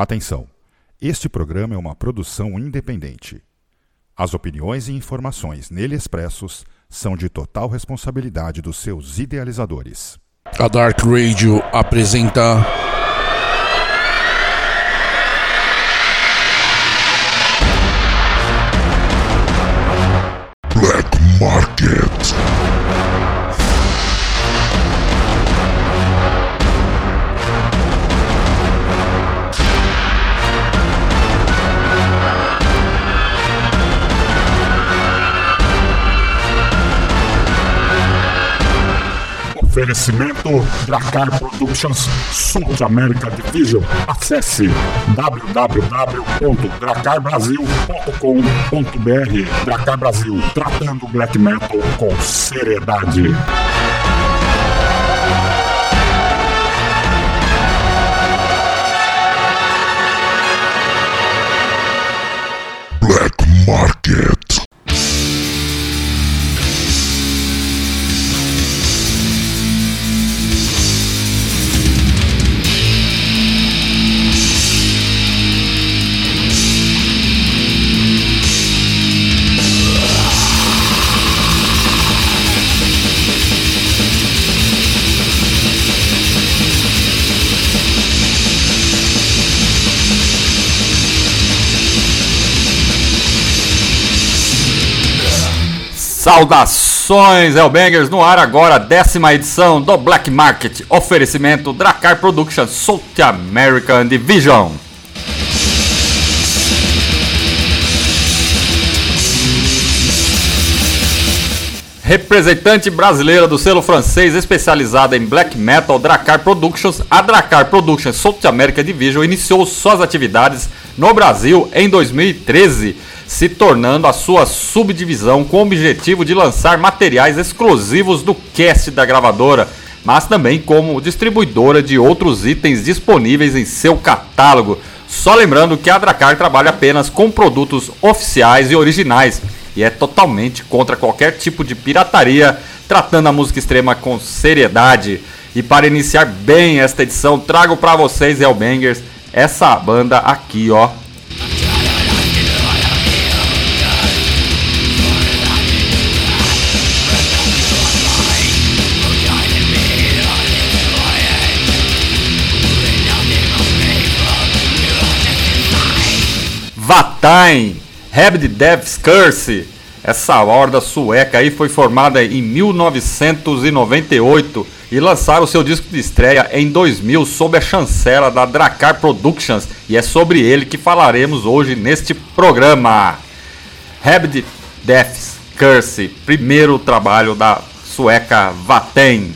Atenção! Este programa é uma produção independente. As opiniões e informações nele expressos são de total responsabilidade dos seus idealizadores. A Dark Radio apresenta. Oferecimento Dracar Productions South America Division. Acesse www.dracarbrasil.com.br Dracar Brasil, tratando black metal com seriedade. Black Market. Saudações, Hellbangers! No ar agora, décima edição do Black Market. Oferecimento Dracar Productions South American Division. Representante brasileira do selo francês especializada em black metal Dracar Productions, a Dracar Productions South America Division iniciou suas atividades no Brasil em 2013, se tornando a sua subdivisão com o objetivo de lançar materiais exclusivos do cast da gravadora, mas também como distribuidora de outros itens disponíveis em seu catálogo. Só lembrando que a Dracar trabalha apenas com produtos oficiais e originais e é totalmente contra qualquer tipo de pirataria, tratando a música extrema com seriedade. E para iniciar bem esta edição, trago para vocês, Hellbangers, essa banda aqui, ó. Vatain, Rabid Death's Curse. Essa horda sueca aí foi formada em 1998 e lançaram seu disco de estreia em 2000 sob a chancela da Dracar Productions e é sobre ele que falaremos hoje neste programa. Rabid Death's Curse, primeiro trabalho da sueca Vatain.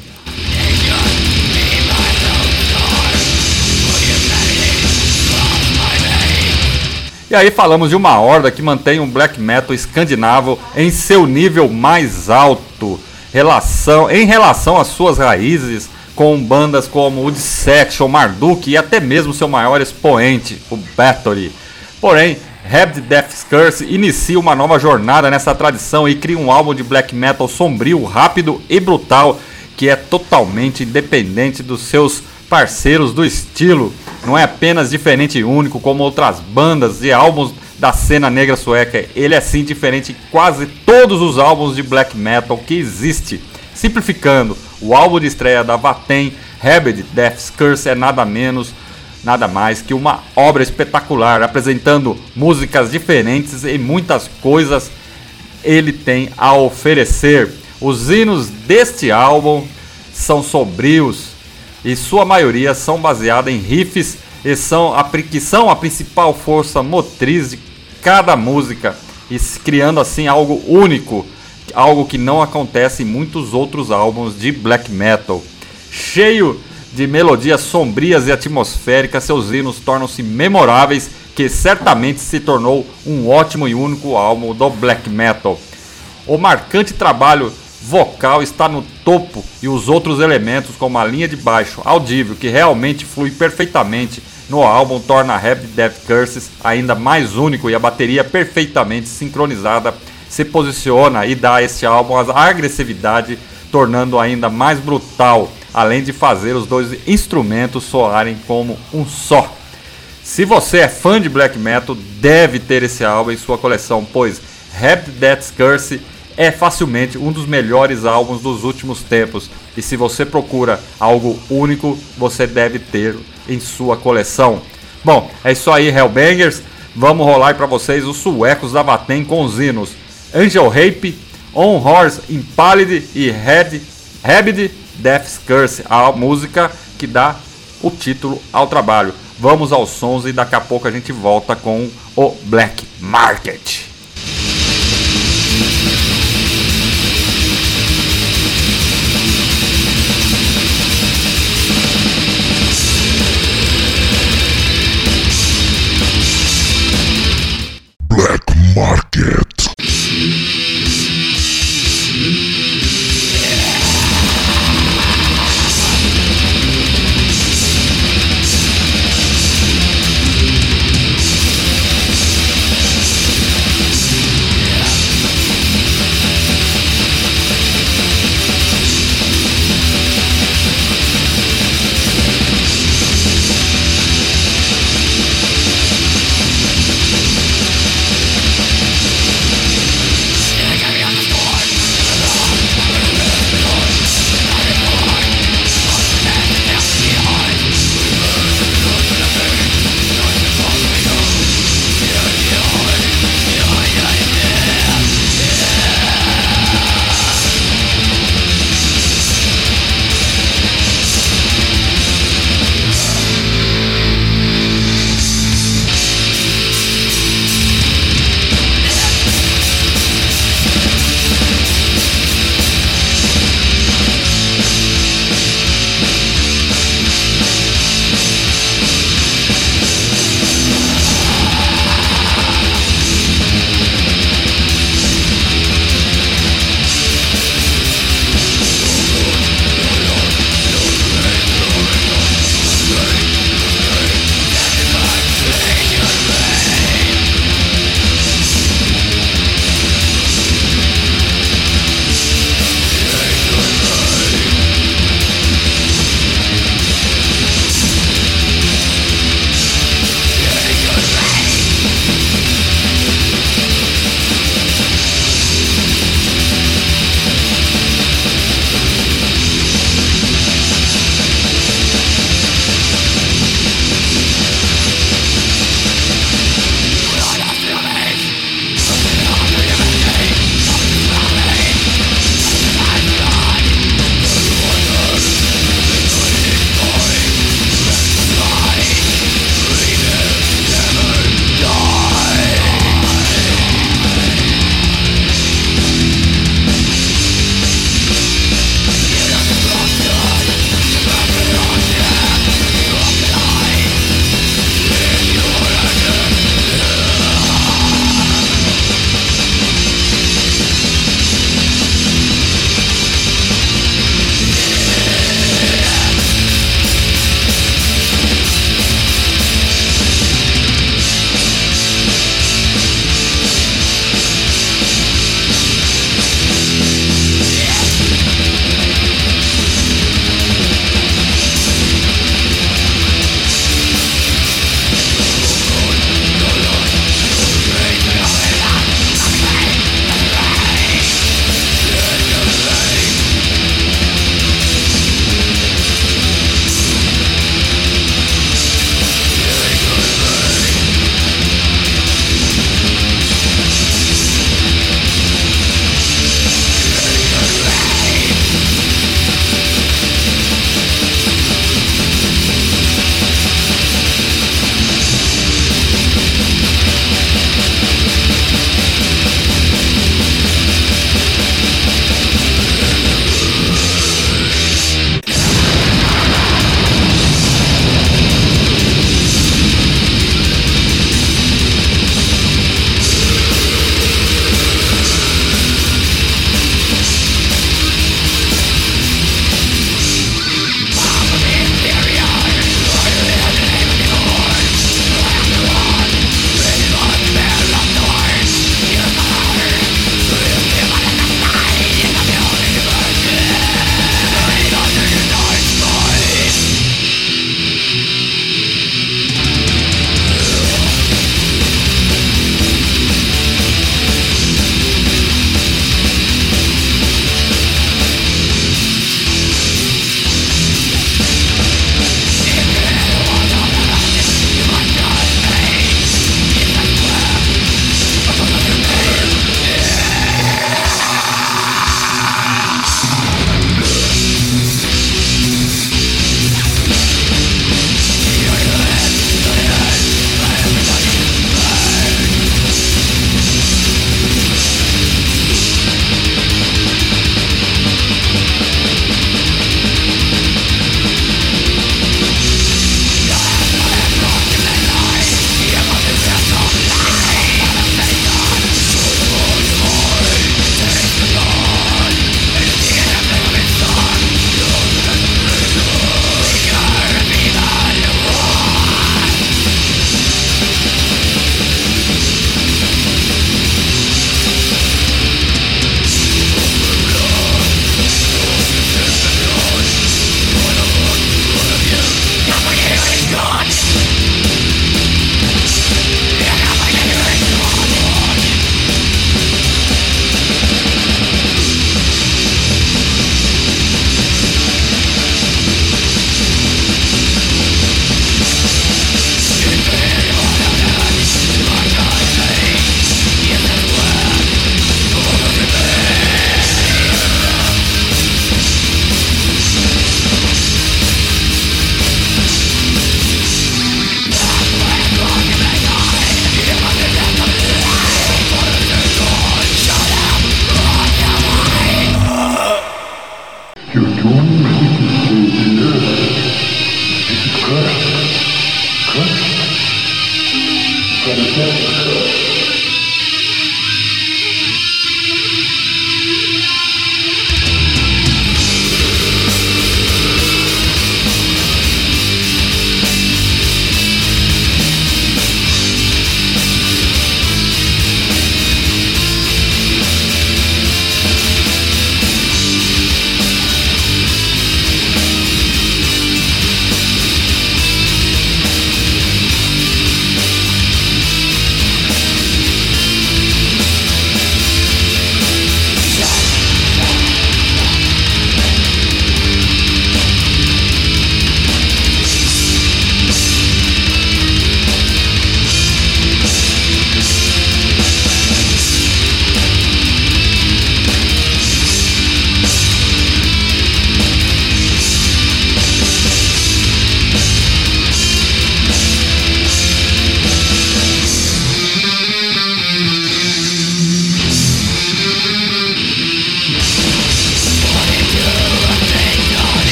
E aí falamos de uma horda que mantém um black metal escandinavo em seu nível mais alto, relação, em relação às suas raízes, com bandas como o Dissection, Marduk e até mesmo seu maior expoente, o Bathory. Porém, Rabid Death's Curse inicia uma nova jornada nessa tradição e cria um álbum de black metal sombrio, rápido e brutal, que é totalmente independente dos seus parceiros do estilo. Não é apenas diferente e único como outras bandas e álbuns da cena negra sueca. Ele é sim diferente de quase todos os álbuns de black metal que existe. Simplificando, o álbum de estreia da Vatem, Rabid Death's Curse, é nada menos, nada mais que uma obra espetacular, apresentando músicas diferentes e muitas coisas ele tem a oferecer. Os hinos deste álbum são sombrios, e sua maioria são baseadas em riffs e são a, que são a principal força motriz de cada música, e criando assim algo único, algo que não acontece em muitos outros álbuns de black metal. Cheio de melodias sombrias e atmosféricas, seus hinos tornam-se memoráveis, que certamente se tornou um ótimo e único álbum do black metal. O marcante trabalho vocal está no topo e os outros elementos, como a linha de baixo audível, que realmente flui perfeitamente no álbum, torna Happy Death Curses ainda mais único e a bateria perfeitamente sincronizada se posiciona e dá a este álbum a agressividade, tornando ainda mais brutal, além de fazer os dois instrumentos soarem como um só. Se você é fã de black metal, deve ter esse álbum em sua coleção, pois Rap Death's Curse é facilmente um dos melhores álbuns dos últimos tempos. E se você procura algo único, você deve ter em sua coleção. Bom, é isso aí, Hellbangers. Vamos rolar para vocês os suecos da Vatem com os hinos Angel Rape, On Horse Impaled e Rabid Death's Curse, a música que dá o título ao trabalho. Vamos aos sons e daqui a pouco a gente volta com o Black. Market.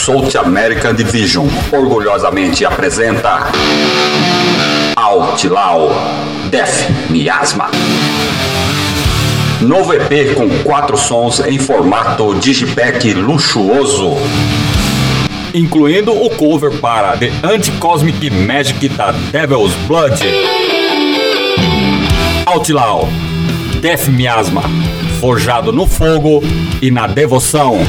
South American Division orgulhosamente apresenta Outlaw Death Miasma. Novo EP com quatro sons em formato digipack luxuoso. Incluindo o cover para The Anti-Cosmic Magic da Devil's Blood. Outlaw Death Miasma forjado no fogo e na devoção.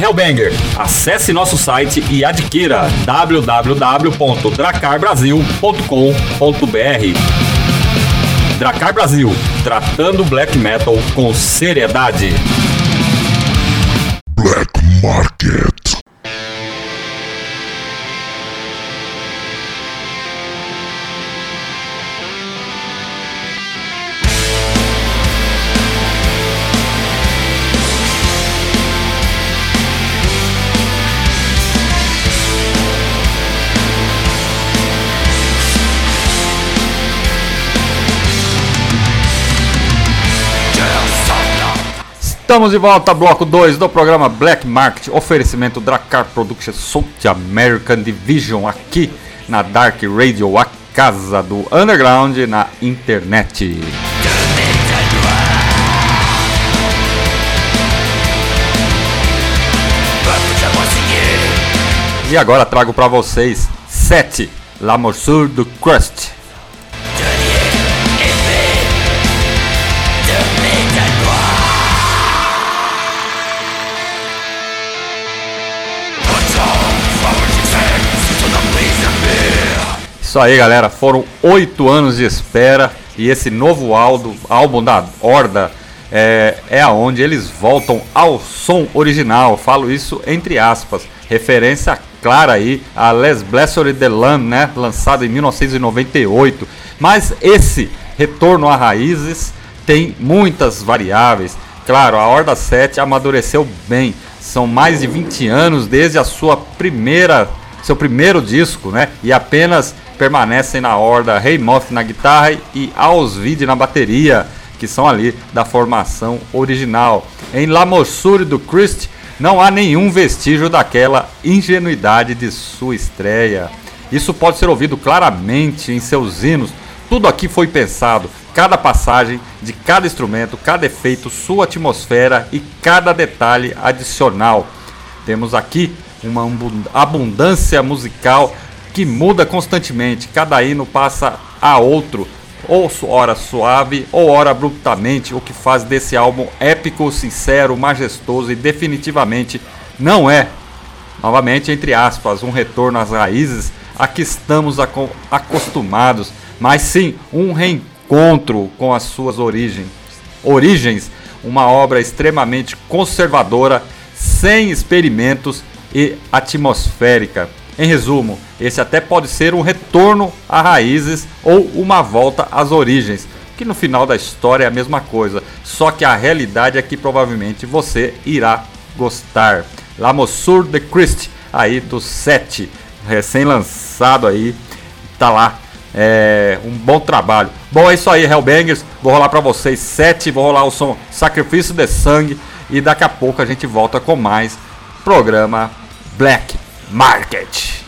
Hellbanger, acesse nosso site e adquira www.dracarbrasil.com.br. Dracar Brasil, tratando black metal com seriedade. Black Market. Estamos de volta, bloco 2 do programa Black Market, oferecimento Dracar Productions South American Division, aqui na Dark Radio, a casa do underground na internet. E agora trago para vocês 7 La Morsure du Crust. Isso aí, galera. Foram oito anos de espera e esse novo álbum, álbum da Horda é, é aonde eles voltam ao som original. Falo isso entre aspas, referência clara aí a Les Blessed the Lamb, né? Lançado em 1998. Mas esse retorno a raízes tem muitas variáveis. Claro, a Horda 7 amadureceu bem. São mais de 20 anos desde a sua primeira seu primeiro disco, né? E apenas permanecem na horda Moth na guitarra e Ausvide na bateria, que são ali da formação original. Em La Morsure do Christ não há nenhum vestígio daquela ingenuidade de sua estreia. Isso pode ser ouvido claramente em seus hinos. Tudo aqui foi pensado, cada passagem de cada instrumento, cada efeito, sua atmosfera e cada detalhe adicional. Temos aqui uma abundância musical que muda constantemente. Cada hino passa a outro, ou hora suave ou hora abruptamente, o que faz desse álbum épico, sincero, majestoso e definitivamente não é, novamente entre aspas, um retorno às raízes a que estamos acostumados, mas sim um reencontro com as suas origens. Origens, uma obra extremamente conservadora, sem experimentos e atmosférica. Em resumo, esse até pode ser um retorno a raízes ou uma volta às origens, que no final da história é a mesma coisa, só que a realidade é que provavelmente você irá gostar. La Mossur de Christ, aí do 7, recém-lançado aí, tá lá. É, um bom trabalho. Bom, é isso aí, Hellbangers. Vou rolar para vocês 7, vou rolar o som Sacrifício de Sangue e daqui a pouco a gente volta com mais programa Black Market.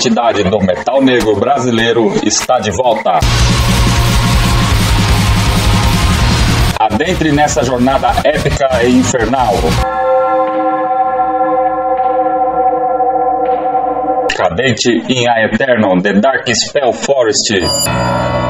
Maior entidade do metal negro brasileiro está de volta. Adentre nessa jornada épica e infernal. Cadente in a Eternal, The Dark Spell Forest.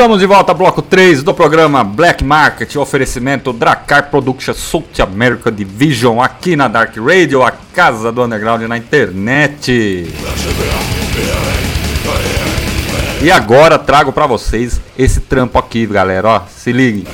Estamos de volta, bloco 3 do programa Black Market, oferecimento Dracar Productions South America Division, aqui na Dark Radio, a casa do underground na internet. E agora trago pra vocês esse trampo aqui, galera, ó, se liguem.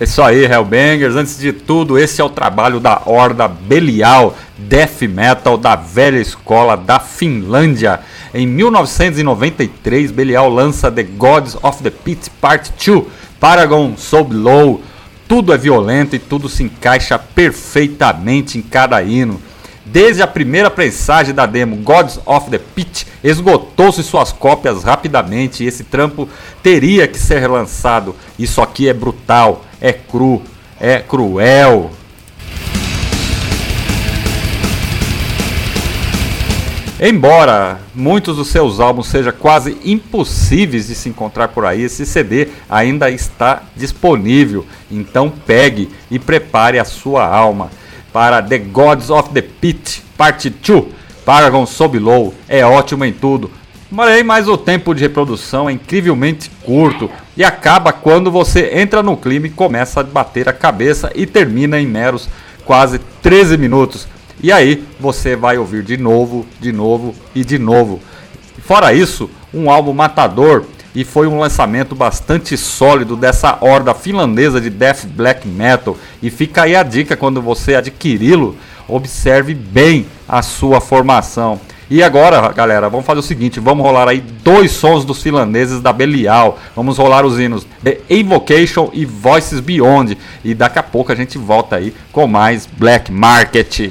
É isso aí, Hellbangers. Antes de tudo, esse é o trabalho da Horda Belial, Death Metal da velha escola da Finlândia. Em 1993, Belial lança The Gods of the Pit Part 2, Paragon So Below. Tudo é violento e tudo se encaixa perfeitamente em cada hino. Desde a primeira prensagem da demo Gods of the Pit, esgotou-se suas cópias rapidamente e esse trampo teria que ser relançado. Isso aqui é brutal, é cru, é cruel. Embora muitos dos seus álbuns sejam quase impossíveis de se encontrar por aí, esse CD ainda está disponível. Então pegue e prepare a sua alma para The Gods of the Pit, parte 2. Paragon So Below é ótimo em tudo, mas o tempo de reprodução é incrivelmente curto e acaba quando você entra no clima e começa a bater a cabeça e termina em meros quase 13 minutos. E aí você vai ouvir de novo, de novo e de novo. Fora isso, um álbum matador e foi um lançamento bastante sólido dessa horda finlandesa de death black metal. E fica aí a dica quando você adquiri-lo, observe bem a sua formação. E agora, galera, vamos fazer o seguinte: vamos rolar aí dois sons dos finlandeses da Belial. Vamos rolar os hinos The Invocation e Voices Beyond. E daqui a pouco a gente volta aí com mais Black Market.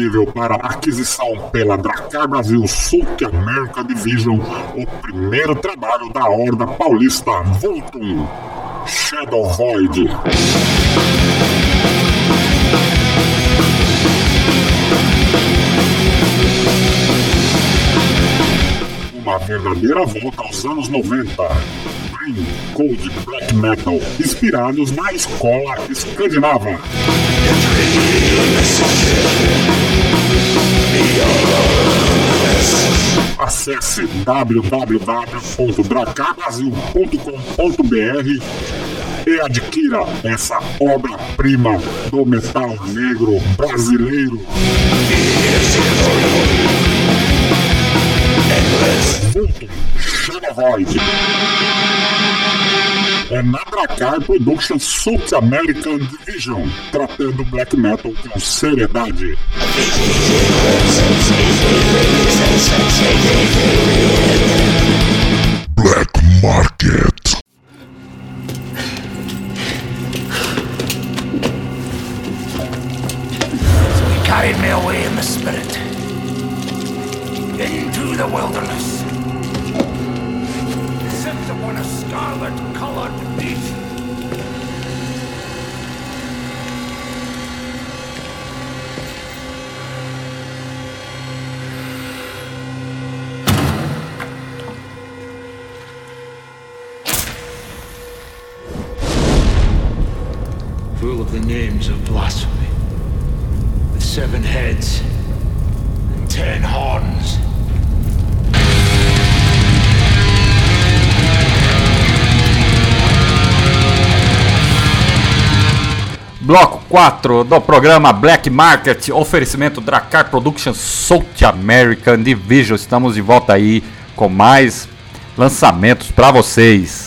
Disponível para aquisição pela Dracar Brasil South America Division o primeiro trabalho da Horda Paulista Vultum Shadow Void. Uma verdadeira volta aos anos 90. Green, Cold, Black Metal, inspirados na escola escandinava. Acesse www.dracarbrasil.com.br e adquira essa obra-prima do metal negro brasileiro. É na Dracar Productions South American Division, tratando black metal com seriedade. Black Market. He carried me away in the spirit into the wilderness. Set upon a scarlet-colored beast! 4 do programa Black Market, oferecimento Dracar Productions South American Division. Estamos de volta aí com mais lançamentos para vocês.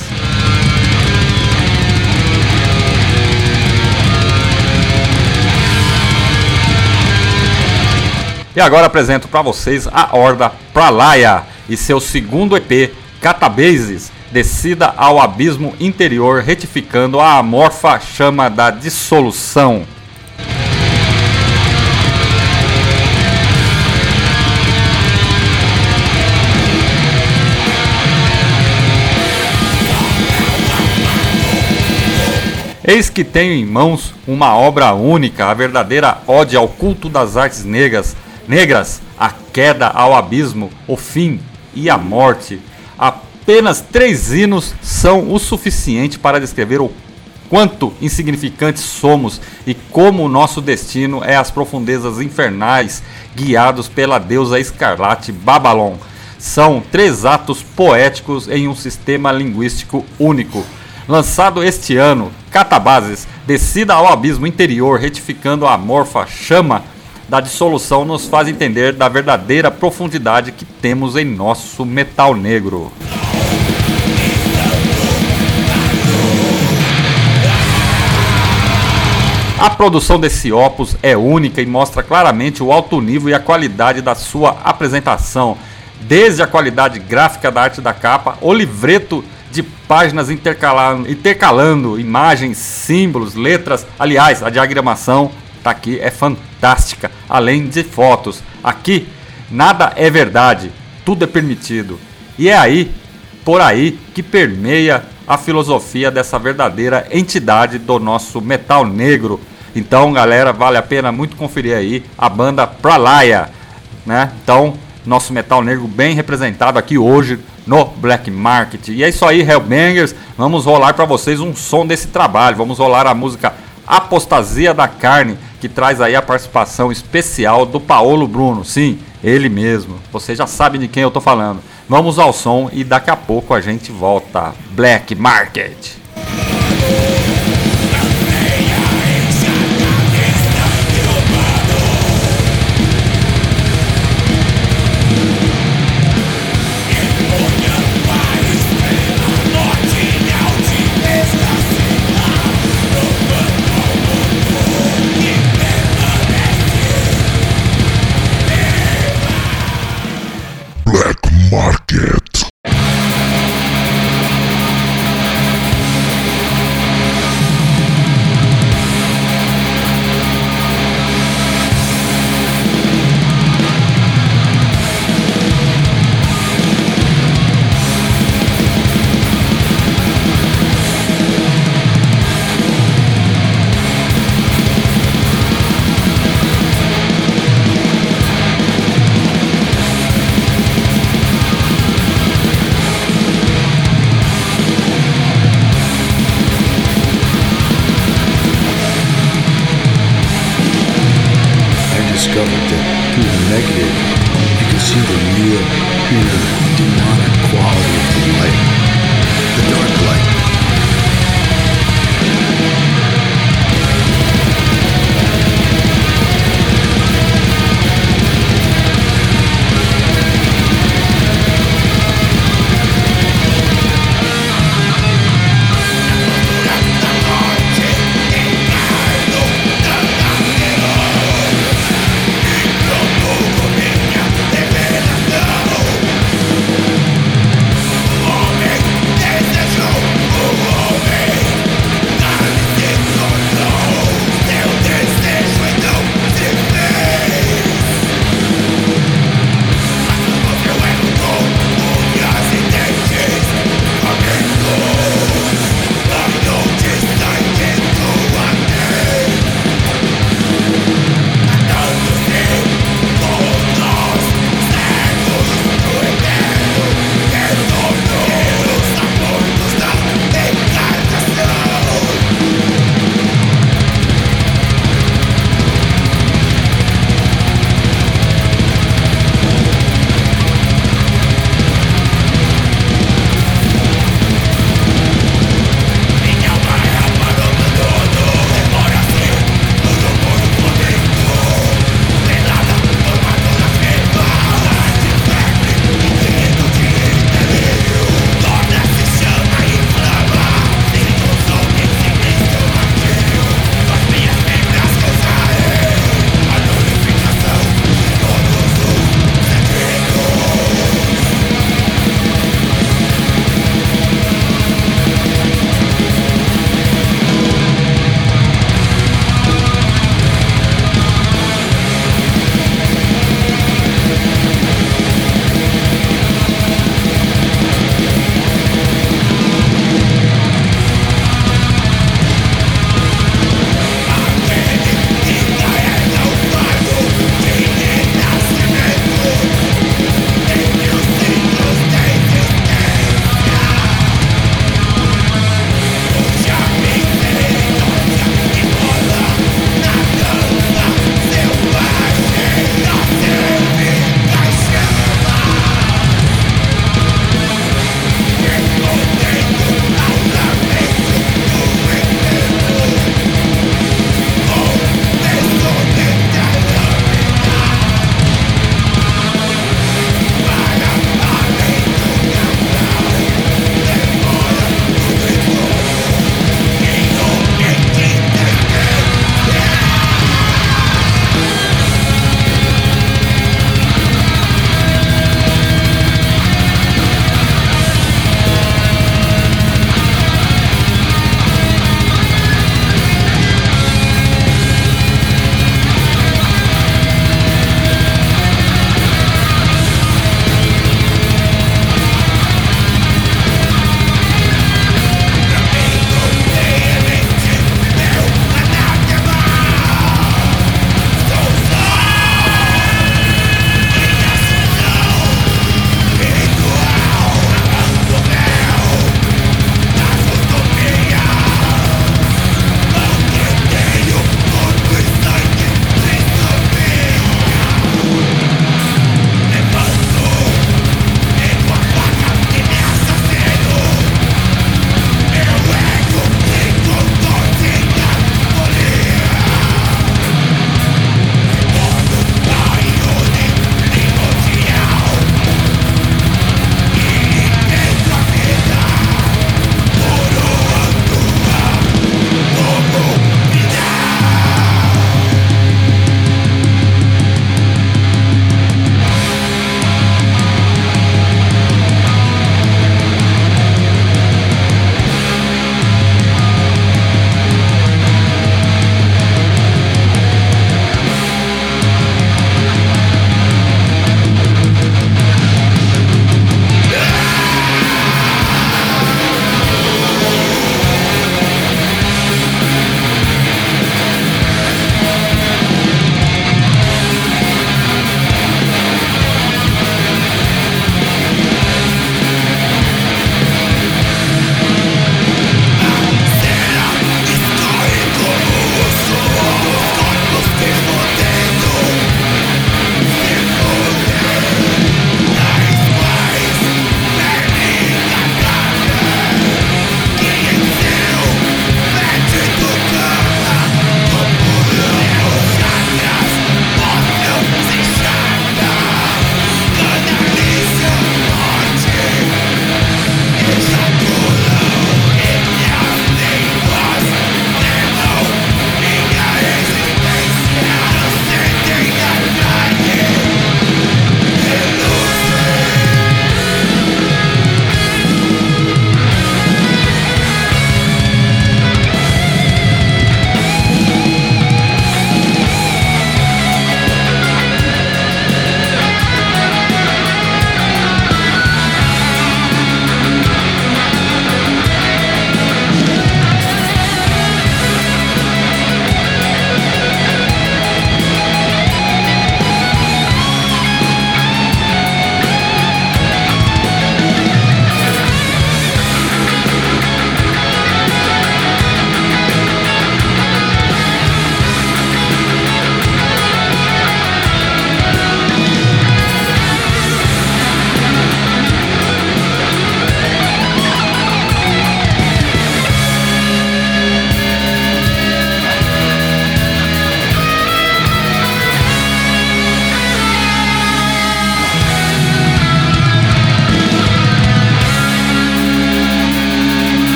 E agora apresento para vocês a Horda Pralaya e seu segundo EP, Catabases, descida ao abismo interior, retificando a amorfa chama da dissolução. Eis que tenho em mãos uma obra única, a verdadeira ode ao culto das artes negras, negras, a queda ao abismo, o fim e a morte. Apenas três hinos são o suficiente para descrever o quanto insignificantes somos e como o nosso destino é as profundezas infernais, guiados pela deusa escarlate Babalon. São três atos poéticos em um sistema linguístico único. Lançado este ano, Catabases, descida ao abismo interior, retificando a amorfa chama da dissolução, nos faz entender da verdadeira profundidade que temos em nosso metal negro. A produção desse opus é única e mostra claramente o alto nível e a qualidade da sua apresentação, desde a qualidade gráfica da arte da capa, o livreto de páginas intercalando, intercalando imagens, símbolos, letras. Aliás, a diagramação tá aqui é fantástica, além de fotos. Aqui nada é verdade, tudo é permitido. E é aí, por aí que permeia a filosofia dessa verdadeira entidade do nosso metal negro. Então, galera, vale a pena muito conferir aí a banda Pralaya, né? Então, nosso metal negro bem representado aqui hoje no Black Market. E é isso aí, Hellbangers. Vamos rolar para vocês um som desse trabalho. Vamos rolar a música Apostasia da Carne, que traz aí a participação especial do Paolo Bruno. Sim, ele mesmo. Você já sabe de quem eu tô falando. Vamos ao som e daqui a pouco a gente volta. Black Market.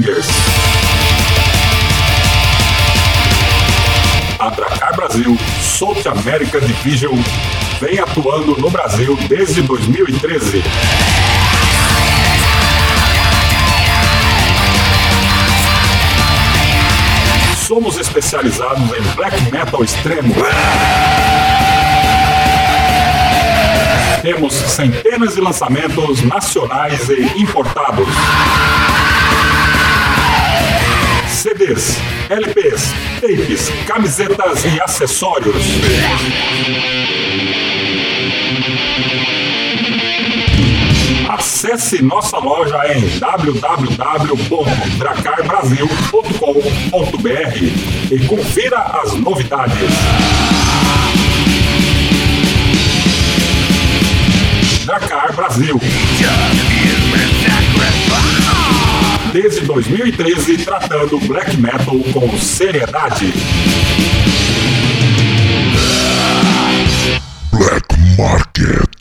Hellbangers! A Dracar Brasil South America Division vem atuando no Brasil desde 2013. Somos especializados em black metal extremo. Temos centenas de lançamentos nacionais e importados. CDs, LPs, tapes, camisetas e acessórios. Acesse nossa loja em www.dracarbrasil.com.br e confira as novidades. Dracar Brasil. Desde 2013, tratando black metal com seriedade. Black Market.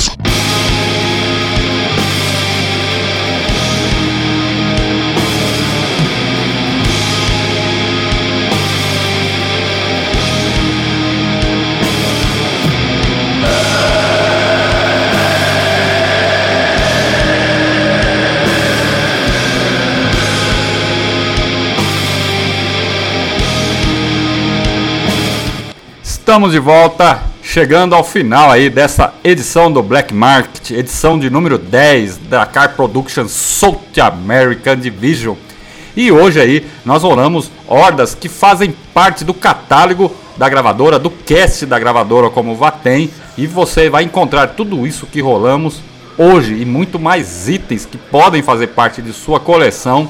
Estamos de volta, chegando ao final aí dessa edição do Black Market, edição de número 10 da Car Productions South American Division. E hoje aí nós rolamos hordas que fazem parte do catálogo da gravadora, do cast da gravadora como Vatem, e você vai encontrar tudo isso que rolamos hoje e muito mais itens que podem fazer parte de sua coleção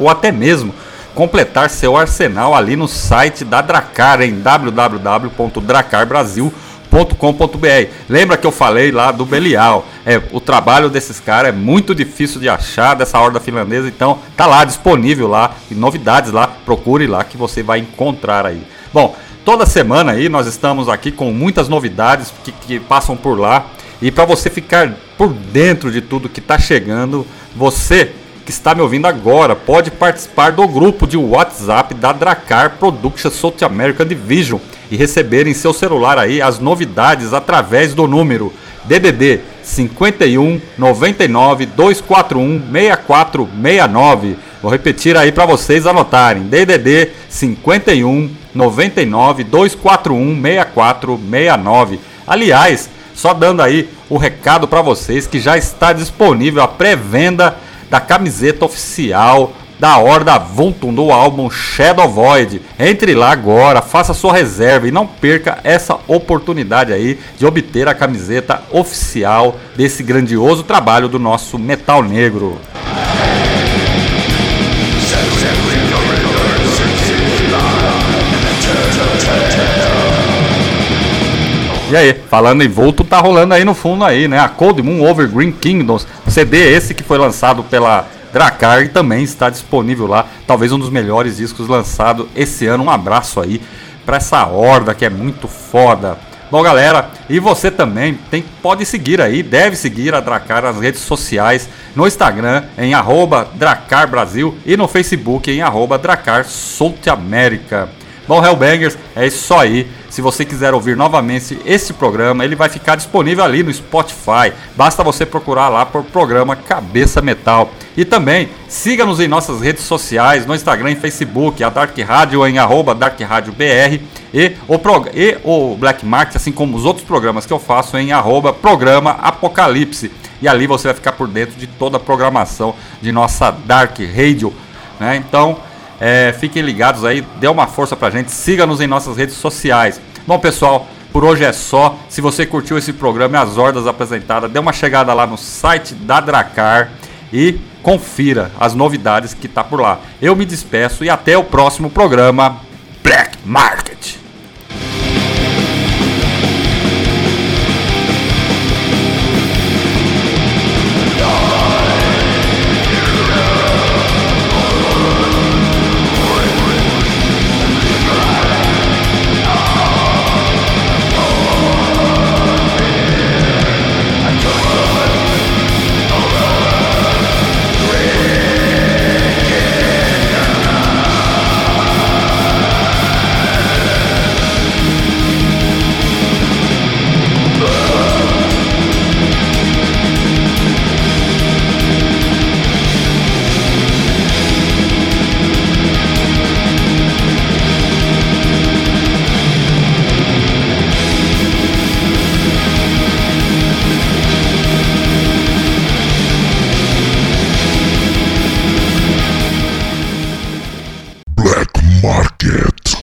ou até mesmo completar seu arsenal ali no site da Dracar em www.dracarbrasil.com.br. Lembra que eu falei lá do Belial? É, o trabalho desses caras é muito difícil de achar dessa horda finlandesa, então tá lá disponível lá e novidades lá, procure lá que você vai encontrar aí. Bom, toda semana aí nós estamos aqui com muitas novidades que, que passam por lá e para você ficar por dentro de tudo que está chegando, você que está me ouvindo agora pode participar do grupo de WhatsApp da Dracar Productions South American Division e receber em seu celular aí as novidades através do número DDD 51 99 241 6469. Vou repetir aí para vocês anotarem. DDD 51 99 241 6469. Aliás, só dando aí o recado para vocês que já está disponível a pré-venda da camiseta oficial da Horda Vultum do álbum Shadow Void. Entre lá agora, faça sua reserva e não perca essa oportunidade aí de obter a camiseta oficial desse grandioso trabalho do nosso metal negro. E aí, falando em Vulto, tá rolando aí no fundo aí, né? A Cold Moon Over Green Kingdoms, CD esse que foi lançado pela Dracar também está disponível lá. Talvez um dos melhores discos lançados esse ano. Um abraço aí para essa horda que é muito foda. Bom, galera, e você também tem, pode seguir aí, deve seguir a Dracar nas redes sociais, no Instagram em arroba Dracar Brasil e no Facebook em arroba Dracar América. Bom, Hellbangers, é isso aí. Se você quiser ouvir novamente esse programa, ele vai ficar disponível ali no Spotify. Basta você procurar lá por programa Cabeça Metal. E também siga-nos em nossas redes sociais, no Instagram e Facebook, a Dark Radio em arroba Dark Radio BR e o, prog e o Black Market, assim como os outros programas que eu faço em arroba Programa Apocalipse. E ali você vai ficar por dentro de toda a programação de nossa Dark Radio. Né? Então, é, fiquem ligados aí, dê uma força pra gente, siga-nos em nossas redes sociais. Bom, pessoal, por hoje é só. Se você curtiu esse programa e as ordens apresentadas, dê uma chegada lá no site da Dracar e confira as novidades que tá por lá. Eu me despeço e até o próximo programa Black Market.